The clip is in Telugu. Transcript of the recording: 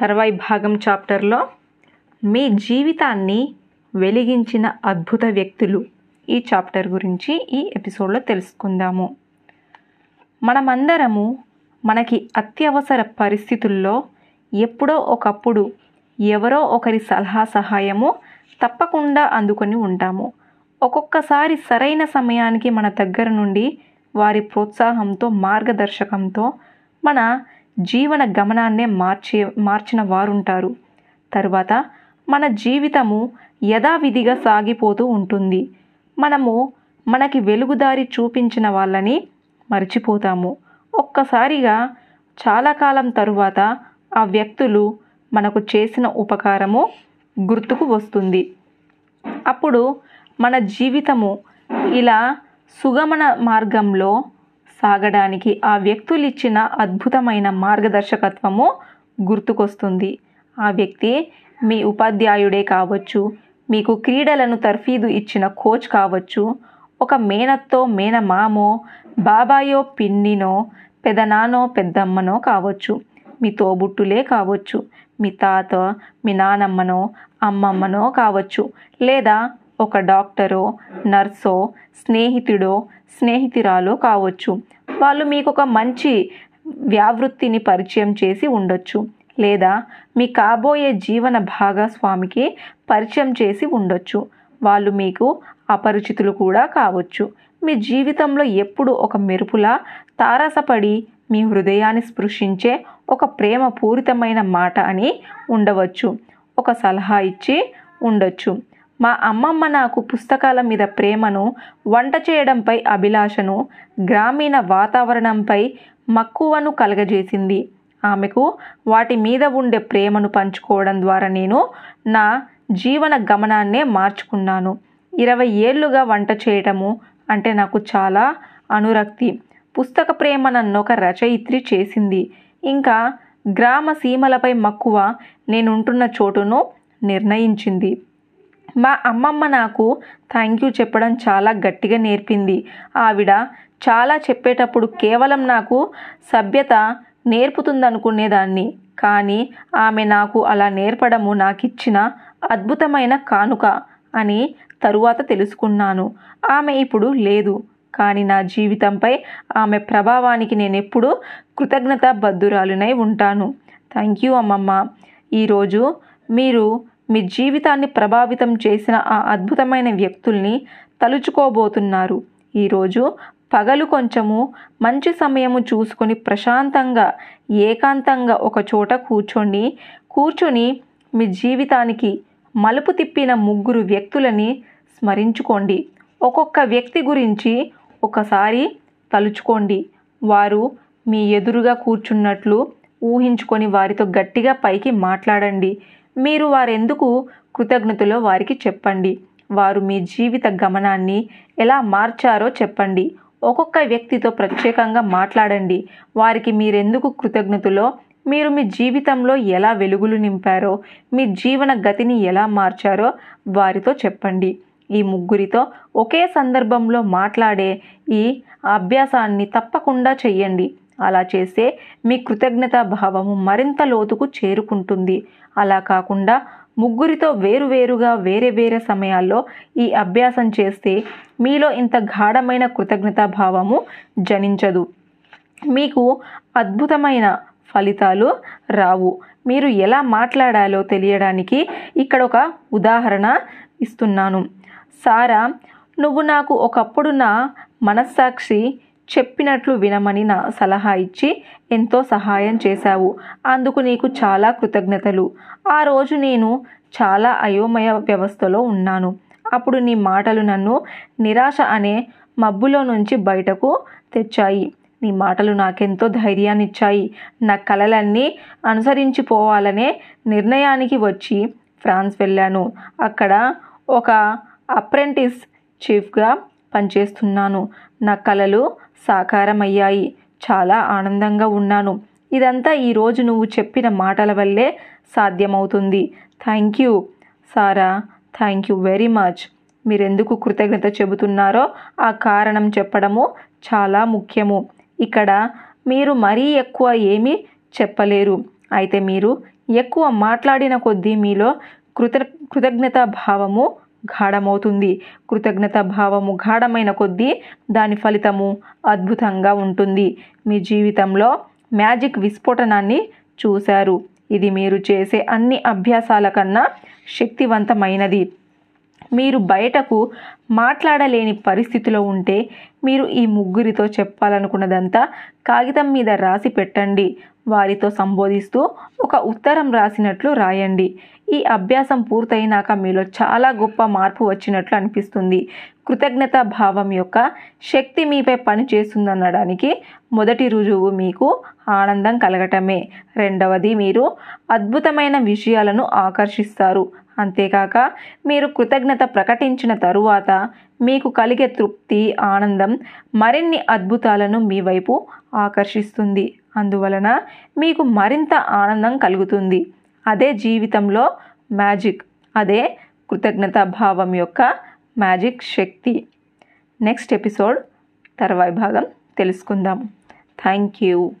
తర్వాయి భాగం చాప్టర్లో మీ జీవితాన్ని వెలిగించిన అద్భుత వ్యక్తులు ఈ చాప్టర్ గురించి ఈ ఎపిసోడ్లో తెలుసుకుందాము. మనమందరము మనకి అత్యవసర పరిస్థితుల్లో ఎప్పుడో ఒకప్పుడు ఎవరో ఒకరి సలహా సహాయము తప్పకుండా అందుకొని ఉంటాము. ఒక్కొక్కసారి సరైన సమయానికి మన దగ్గర నుండి వారి ప్రోత్సాహంతో మార్గదర్శకంతో మన జీవన గమనాన్నే మార్చే మార్చిన వారుంటారు. తరువాత మన జీవితము యథావిధిగా సాగిపోతూ ఉంటుంది. మనము మనకి వెలుగుదారి చూపించిన వాళ్ళని మర్చిపోతాము. ఒక్కసారిగా చాలా కాలం తరువాత ఆ వ్యక్తులు మనకు చేసిన ఉపకారము గుర్తుకు వస్తుంది. అప్పుడు మన జీవితము ఇలా సుగమన మార్గంలో సాగడానికి ఆ వ్యక్తులు ఇచ్చిన అద్భుతమైన మార్గదర్శకత్వము గుర్తుకొస్తుంది. ఆ వ్యక్తి మీ ఉపాధ్యాయుడే కావచ్చు మీకు క్రీడలను తర్ఫీదు ఇచ్చిన కోచ్ కావచ్చు ఒక మేనత్తో మేనమామో బాబాయో పిన్నినో పెదనానో పెద్దమ్మనో కావచ్చు మీ తోబుట్టులే కావచ్చు మీ తాత మీ నానమ్మనో అమ్మమ్మనో కావచ్చు లేదా ఒక డాక్టరో నర్సో స్నేహితుడో స్నేహితురాలో కావచ్చు వాళ్ళు మీకు ఒక మంచి వ్యావృత్తిని పరిచయం చేసి ఉండొచ్చు. లేదా మీ కాబోయే జీవన భాగస్వామికి పరిచయం చేసి ఉండొచ్చు. వాళ్ళు మీకు అపరిచితులు కూడా కావచ్చు. మీ జీవితంలో ఎప్పుడు ఒక మెరుపులా తారసపడి మీ హృదయాన్ని స్పృశించే ఒక ప్రేమ పూరితమైన మాట అని ఉండవచ్చు. ఒక సలహా ఇచ్చి ఉండొచ్చు. మా అమ్మమ్మ నాకు పుస్తకాల మీద ప్రేమను వంట చేయడంపై అభిలాషను గ్రామీణ వాతావరణంపై మక్కువను కలగజేసింది. ఆమెకు వాటి మీద ఉండే ప్రేమను పంచుకోవడం ద్వారా నేను నా జీవన గమనాన్నే మార్చుకున్నాను. ఇరవై ఏళ్ళుగా వంట చేయటము అంటే నాకు చాలా అనురక్తి. పుస్తక ప్రేమ నన్ను ఒక రచయిత్రి చేసింది. ఇంకా గ్రామ సీమలపై మక్కువ నేనుంటున్న చోటును నిర్ణయించింది. మా అమ్మమ్మ నాకు థ్యాంక్ యూ చెప్పడం చాలా గట్టిగా నేర్పింది. ఆవిడ చాలా చెప్పేటప్పుడు కేవలం నాకు సభ్యత నేర్పుతుందనుకునేదాన్ని. కానీ ఆమె నాకు అలా నేర్పడము నాకు ఇచ్చిన అద్భుతమైన కానుక అని తరువాత తెలుసుకున్నాను. ఆమె ఇప్పుడు లేదు. కానీ నా జీవితంపై ఆమె ప్రభావానికి నేను ఎప్పుడూ కృతజ్ఞత బద్దురాలునై ఉంటాను. థ్యాంక్ యూ అమ్మమ్మ. ఈరోజు మీరు మీ జీవితాన్ని ప్రభావితం చేసిన ఆ అద్భుతమైన వ్యక్తుల్ని తలుచుకోబోతున్నారు. ఈరోజు పగలు కొంచెము మంచి సమయము చూసుకొని ప్రశాంతంగా ఏకాంతంగా ఒక చోట కూర్చొని కూర్చొని మీ జీవితానికి మలుపు తిప్పిన ముగ్గురు వ్యక్తులని స్మరించుకోండి. ఒక్కొక్క వ్యక్తి గురించి ఒకసారి తలుచుకోండి. వారు మీ ఎదురుగా కూర్చున్నట్లు ఊహించుకొని వారితో గట్టిగా పైకి మాట్లాడండి. మీరు వారెందుకు కృతజ్ఞతలో వారికి చెప్పండి? వారు మీ జీవిత గమనాన్ని ఎలా మార్చారో చెప్పండి. ఒక్కొక్క వ్యక్తితో ప్రత్యేకంగా మాట్లాడండి. వారికి మీరెందుకు కృతజ్ఞతలో? మీరు మీ జీవితంలో ఎలా వెలుగులు నింపారో? మీ జీవన గతిని ఎలా మార్చారో వారితో చెప్పండి. ఈ ముగ్గురితో ఒకే సందర్భంలో మాట్లాడే ఈ అభ్యాసాన్ని తప్పకుండా చెయ్యండి. అలా చేస్తే మీ కృతజ్ఞతా భావము మరింత లోతుకు చేరుకుంటుంది. అలా కాకుండా ముగ్గురితో వేరువేరుగా వేరే వేరే సమయాల్లో ఈ అభ్యాసం చేస్తే మీలో ఇంత గాఢమైన కృతజ్ఞతా భావము జనించదు. మీకు అద్భుతమైన ఫలితాలు రావు. మీరు ఎలా మాట్లాడాలో తెలియడానికి ఇక్కడ ఒక ఉదాహరణ ఇస్తున్నాను. సారా నువ్వు నాకు ఒకప్పుడు నా మనస్సాక్షి చెప్పినట్లు వినమని నా సలహా ఇచ్చి ఎంతో సహాయం చేశావు. అందుకు నీకు చాలా కృతజ్ఞతలు. ఆ రోజు నేను చాలా అయోమయ వ్యవస్థలో ఉన్నాను. అప్పుడు నీ మాటలు నన్ను నిరాశ అనే మబ్బులో నుంచి బయటకు తెచ్చాయి. నీ మాటలు నాకెంతో ధైర్యాన్ని ఇచ్చాయి నా కలలన్నీ అనుసరించిపోవాలనే నిర్ణయానికి వచ్చి ఫ్రాన్స్ వెళ్ళాను. అక్కడ ఒక అప్రెంటిస్ చీఫ్గా పనిచేస్తున్నాను. నా కళలు సాకారమయ్యాయి. చాలా ఆనందంగా ఉన్నాను. ఇదంతా ఈరోజు నువ్వు చెప్పిన మాటల వల్లే సాధ్యమవుతుంది. Thank you. Sarah thank you very much. మీరెందుకు కృతజ్ఞత చెబుతున్నారో ఆ కారణం చెప్పడము చాలా ముఖ్యము. ఇక్కడ మీరు మరీ ఎక్కువ ఏమీ చెప్పలేరు. అయితే మీరు ఎక్కువ మాట్లాడిన కొద్దీ మీలో కృత కృతజ్ఞతా భావము గాఢమవుతుంది. కృతజ్ఞత భావము గాఢమైన కొద్దీ దాని ఫలితము అద్భుతంగా ఉంటుంది. మీ జీవితంలో మ్యాజిక్ విస్ఫోటనాన్ని చూశారు. ఇది మీరు చేసే అన్ని అభ్యాసాల కన్నా శక్తివంతమైనది. మీరు బయటకు మాట్లాడలేని పరిస్థితిలో ఉంటే మీరు ఈ ముగ్గురితో చెప్పాలనుకున్నదంతా కాగితం మీద రాసి పెట్టండి. వారితో సంబోధిస్తూ ఒక ఉత్తరం రాసినట్లు రాయండి. ఈ అభ్యాసం పూర్తయినాక మీలో చాలా గొప్ప మార్పు వచ్చినట్లు అనిపిస్తుంది. కృతజ్ఞత భావం యొక్క శక్తి మీపై పనిచేస్తుందనడానికి మొదటి రుజువు మీకు ఆనందం కలగటమే. రెండవది మీరు అద్భుతమైన విషయాలను ఆకర్షిస్తారు. అంతేకాక మీరు కృతజ్ఞత ప్రకటించిన తరువాత మీకు కలిగే తృప్తి ఆనందం మరిన్ని అద్భుతాలను మీ వైపు ఆకర్షిస్తుంది. అందువలన మీకు మరింత ఆనందం కలుగుతుంది. అదే జీవితంలో మ్యాజిక్ అదే కృతజ్ఞత భావం యొక్క మ్యాజిక్ శక్తి. నెక్స్ట్ ఎపిసోడ్ తర్వాయి భాగం తెలుసుకుందాం. Thank you.